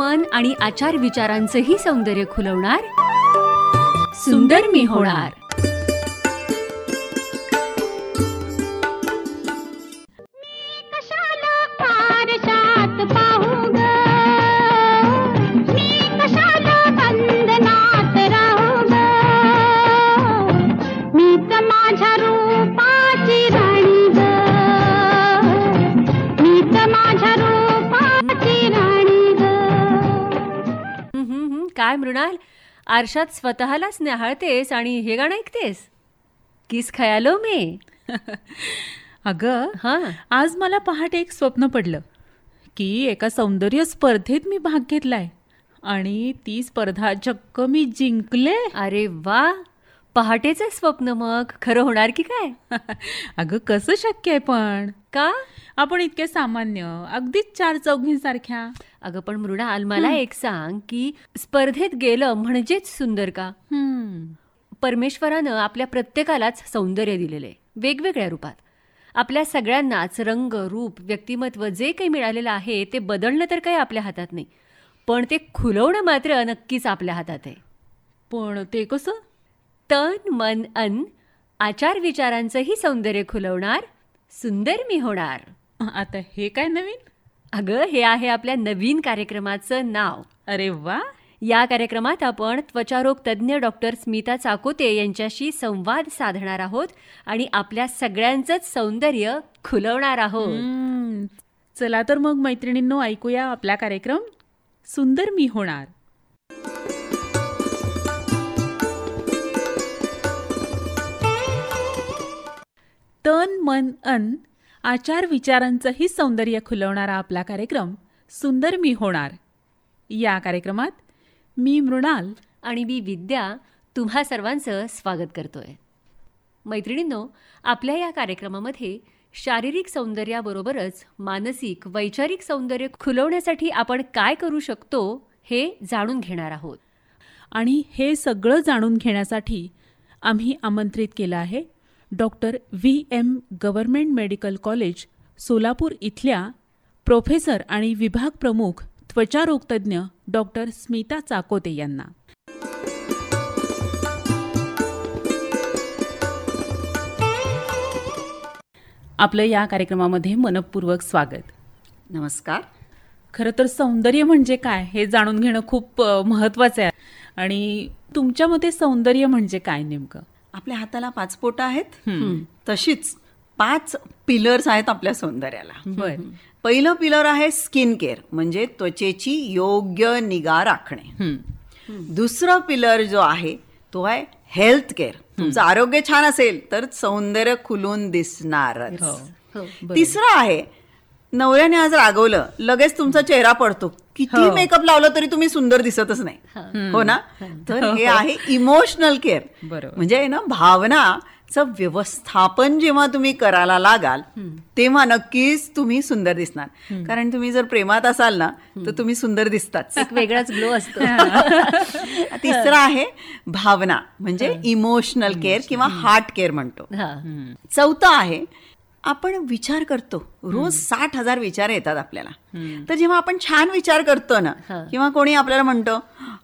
मन आणि आचार विचारांचंही सौंदर्य खुलवणार. सुंदर मी होणार. काय मृणाल आरशात स्वतःलाच न्याहाळतेस आणि हे गाणं ऐकतेस? किस खयालो मे? अगं हां. आज मला पहाटे एक स्वप्न पडलं की एका सौंदर्य स्पर्धेत मी भाग घेतलाय आणि ती स्पर्धा चक्क मी जिंकले. अरे वा! पहाटेचं स्वप्न मग? खरं होणार की काय? अगं कसं शक्य आहे पण? का? आपण इतके सामान्य अगदीच चार चौघींसारख्या. अगं पण मृणाल मला एक सांग की स्पर्धेत गेलं म्हणजेच सुंदर का. परमेश्वरानं आपल्या प्रत्येकालाच सौंदर्य दिलेलं आहे वेगवेगळ्या रूपात. आपल्या सगळ्यांनाच रंग रूप व्यक्तिमत्व जे काही मिळालेलं आहे ते बदलणं तर काही आपल्या हातात नाही. पण ते खुलवणं मात्र नक्कीच आपल्या हातात आहे. पण ते कसं? तन मन अन आचार विचारांचंही सौंदर्य खुलवणार सुंदर मी होणार. आता हे काय नवीन? अगं हे आहे आपल्या नवीन कार्यक्रमाचं नाव. अरे वा! या कार्यक्रमात आपण त्वचारोग तज्ज्ञ डॉक्टर स्मिता चाकोते यांच्याशी संवाद साधणार आहोत आणि आपल्या सगळ्यांचंच सौंदर्य खुलवणार आहोत. चला तर मग मैत्रिणींनो ऐकूया आपला कार्यक्रम सुंदर मी होणार. मन अन आचार विचारांचंही सौंदर्य खुलवणारा आपला कार्यक्रम सुंदर मी होणार. या कार्यक्रमात मी मृणाल आणि मी विद्या तुम्हा सर्वांचं स्वागत करतोय. मैत्रिणींनो आपल्या या कार्यक्रमामध्ये शारीरिक सौंदर्याबरोबरच मानसिक वैचारिक सौंदर्य खुलवण्यासाठी आपण काय करू शकतो हे जाणून घेणार आहोत. आणि हे सगळं जाणून घेण्यासाठी आम्ही आमंत्रित केलं आहे doctor V M government medical college Solapur इथल्या प्रोफेसर आणि विभाग प्रमुख त्वचारोगतज्ञ डॉक्टर स्मिता चाकोते यांना. आपलं या कार्यक्रमामध्ये मनपूर्वक स्वागत. नमस्कार. खरं तर सौंदर्य म्हणजे काय हे जाणून घेणं खूप महत्वाचं आहे. आणि तुमच्या मते सौंदर्य म्हणजे काय नेमकं? आपल्या हाताला पाच पोटं आहेत. तशीच पाच पिलर्स आहेत आपल्या सौंदर्याला. बर. पहिलं पिलर आहे स्किन केअर म्हणजे त्वचेची योग्य निगा राखणे. दुसरं पिलर जो आहे तो आहे हेल्थ केअर. तुमचं आरोग्य छान असेल तर सौंदर्य खुलून दिसणारच. हो. तिसरं आहे नवऱ्याने आज रागवलं. लगेच तुमचा चेहरा पडतो. किती मेकअप लावलं तरी तुम्ही सुंदर दिसतच नाही. हो. ना? तर हे. आहे इमोशनल केअर बरोबर. म्हणजे ना भावनाचं व्यवस्थापन जेव्हा तुम्ही करायला लागाल तेव्हा नक्कीच तुम्ही सुंदर दिसणार. कारण तुम्ही जर प्रेमात असाल ना तर तुम्ही सुंदर दिसतात एक वेगळाच ग्लो असतो. तिसरं आहे भावना. म्हणजे इमोशनल केअर किंवा हार्ट केअर म्हणतो. हा. चौथं आहे आपण विचार करतो. रोज साठ हजार विचार येतात आपल्याला. तर जेव्हा आपण छान विचार करतो ना. किंवा कोणी आपल्याला म्हणतं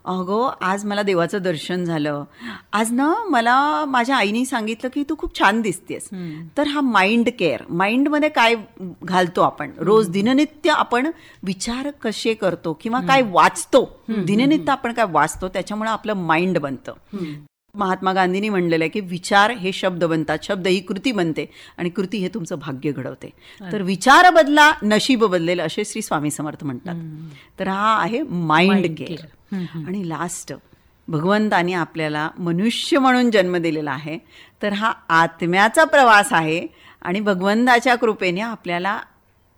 अगो आज मला देवाचं दर्शन झालं. आज ना मला माझ्या आईने सांगितलं की तू खूप छान दिसतेस. तर हा माइंड केअर माइंडमध्ये काय घालतो आपण? रोज दिननित्य आपण विचार कसे करतो किंवा काय वाचतो? दिननित्य आपण काय वाचतो? त्याच्यामुळे आपलं माइंड बनतं. महात्मा गांधींनी म्हणलेलं आहे की विचार हे शब्द बनतात शब्द ही कृती बनते आणि कृती हे तुमचं भाग्य घडवते. तर विचार बदला नशीब बदलेल असे श्री स्वामी समर्थ म्हणतात. तर हा आहे माइंड केअर आणि लास्ट भगवंतानी आपल्याला मनुष्य म्हणून जन्म दिलेला आहे तर हा आत्म्याचा प्रवास आहे आणि भगवंताच्या कृपेने आपल्याला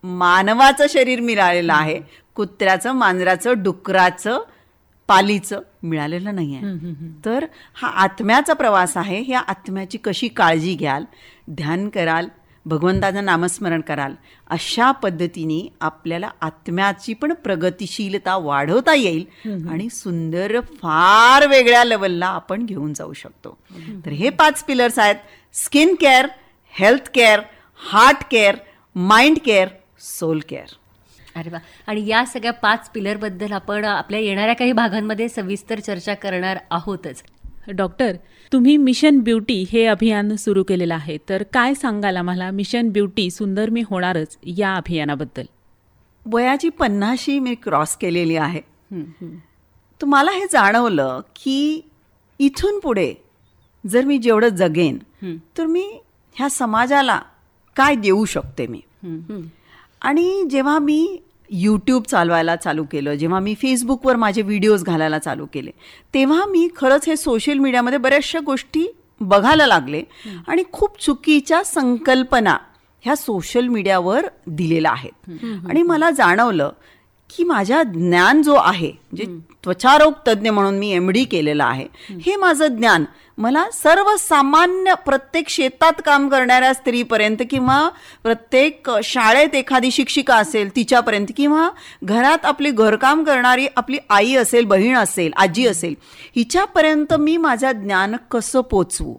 मानवाचं शरीर मिळालेलं आहे कुत्र्याचं मांजराचं डुकराचं पालीचं मिळालेलं नाही आहे तर हा आत्म्याचा प्रवास आहे या आत्म्याची कशी काळजी घ्याल ध्यान कराल भगवंताचं नामस्मरण कराल अशा पद्धतीने आपल्याला आत्म्याची पण प्रगतिशीलता वाढवता येईल आणि सुंदर फार वेगळ्या लेवलला आपण घेऊन जाऊ शकतो. तर हे पाच पिलर्स आहेत. Skin care health care heart care mind care soul care अरे वा. आणि या सगळ्या पाच पिलरबद्दल आपण आपल्या येणाऱ्या काही भागांमध्ये सविस्तर चर्चा करणार आहोतच. डॉक्टर तुम्ही मिशन ब्युटी हे अभियान सुरू केलेलं आहे तर काय सांगाल आम्हाला मिशन ब्युटी सुंदर मी होणारच या अभियानाबद्दल? वयाची पन्नाशी मी क्रॉस केलेली आहे. तर मला हे जाणवलं की इथून पुढे जर मी जेवढं जगेन तर मी ह्या समाजाला काय देऊ शकते मी? आणि जेव्हा मी यूट्यूब चालवायला चालू केलं जेव्हा मी फेसबुकवर माझे व्हिडिओज घालायला चालू केले तेव्हा मी खरंच हे सोशल मीडियामध्ये बऱ्याचशा गोष्टी बघायला लागले आणि खूप चुकीच्या संकल्पना ह्या सोशल मीडियावर दिलेल्या आहेत. आणि मला जाणवलं की माझ्या ज्ञान जो आहे जे त्वचारोग तज्ज्ञ म्हणून मी एम डी केलेलं आहे हे माझं ज्ञान. मला सर्वसामान्य प्रत्येक शेतात काम करणाऱ्या स्त्रीपर्यंत किंवा प्रत्येक शाळेत एखादी शिक्षिका असेल तिच्यापर्यंत किंवा घरात आपली घरकाम करणारी आपली आई असेल बहीण असेल आजी असेल हिच्यापर्यंत मी माझं ज्ञान कसं पोचवू?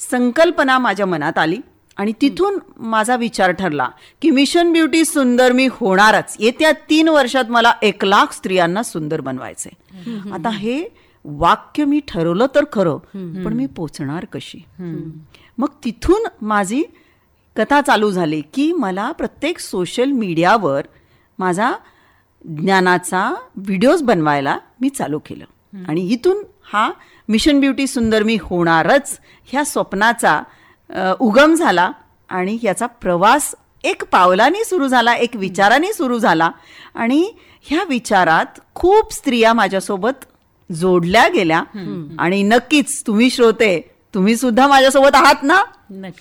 संकल्पना माझ्या मनात आली. आणि तिथून माझा विचार ठरला की मिशन ब्युटी सुंदर मी होणारच. येत्या तीन वर्षात मला एक लाख स्त्रियांना सुंदर बनवायचे आता हे वाक्य मी ठरवलं तर खरं पण मी पोचणार कशी? मग तिथून माझी कथा चालू झाली की मला प्रत्येक सोशल मीडियावर माझा ज्ञानाचा व्हिडिओज बनवायला मी चालू केलं. आणि इथून हा मिशन ब्युटी सुंदर मी होणारच ह्या स्वप्नाचा उगम झाला आणि याचा प्रवास एक पावलाने सुरू झाला एक विचाराने सुरू झाला. आणि ह्या विचारात खूप स्त्रिया माझ्यासोबत जोडल्या गेल्या. आणि नक्कीच तुम्ही श्रोते तुम्ही सुद्धा माझ्यासोबत आहात ना.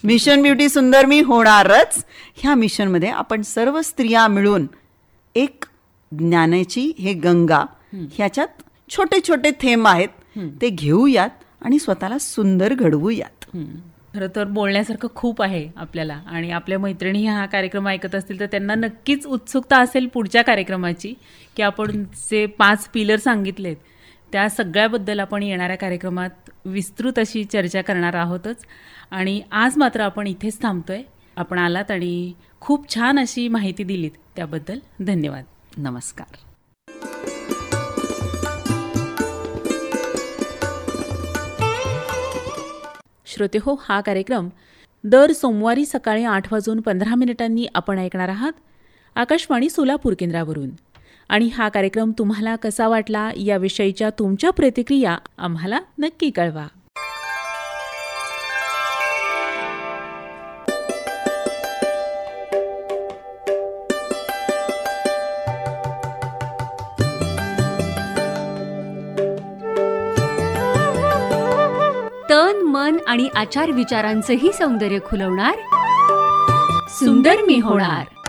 मिशन ब्युटी सुंदर मी होणारच. ह्या मिशनमध्ये आपण सर्व स्त्रिया मिळून एक ज्ञानाची हे गंगा ह्याच्यात छोटे छोटे थेंब आहेत. ते घेऊयात आणि स्वतःला सुंदर घडवूयात. खरं तर बोलण्यासारखं खूप आहे आपल्याला. आणि आपल्या मैत्रिणी हा कार्यक्रम ऐकत असतील तर त्यांना नक्कीच उत्सुकता असेल पुढच्या कार्यक्रमाची की आपण जे पाच पिलर सांगितलेत त्या सगळ्याबद्दल आपण येणाऱ्या कार्यक्रमात विस्तृत अशी चर्चा करणार आहोतच. आणि आज मात्र आपण इथेच थांबतो आहे आपण आलात आणि खूप छान अशी माहिती दिलीत त्याबद्दल धन्यवाद. नमस्कार. श्रोते हो हा कार्यक्रम दर सोमवारी सकाळी आठ वाजून पंधरा मिनिटांनी आपण ऐकणार आहात आकाशवाणी सोलापूर केंद्रावरून. आणि हा कार्यक्रम तुम्हाला कसा वाटला याविषयीच्या तुमच्या प्रतिक्रिया आम्हाला नक्की कळवा. तन मन आणि आचार विचारांचंही सौंदर्य खुलवणार. सुंदर मी होणार.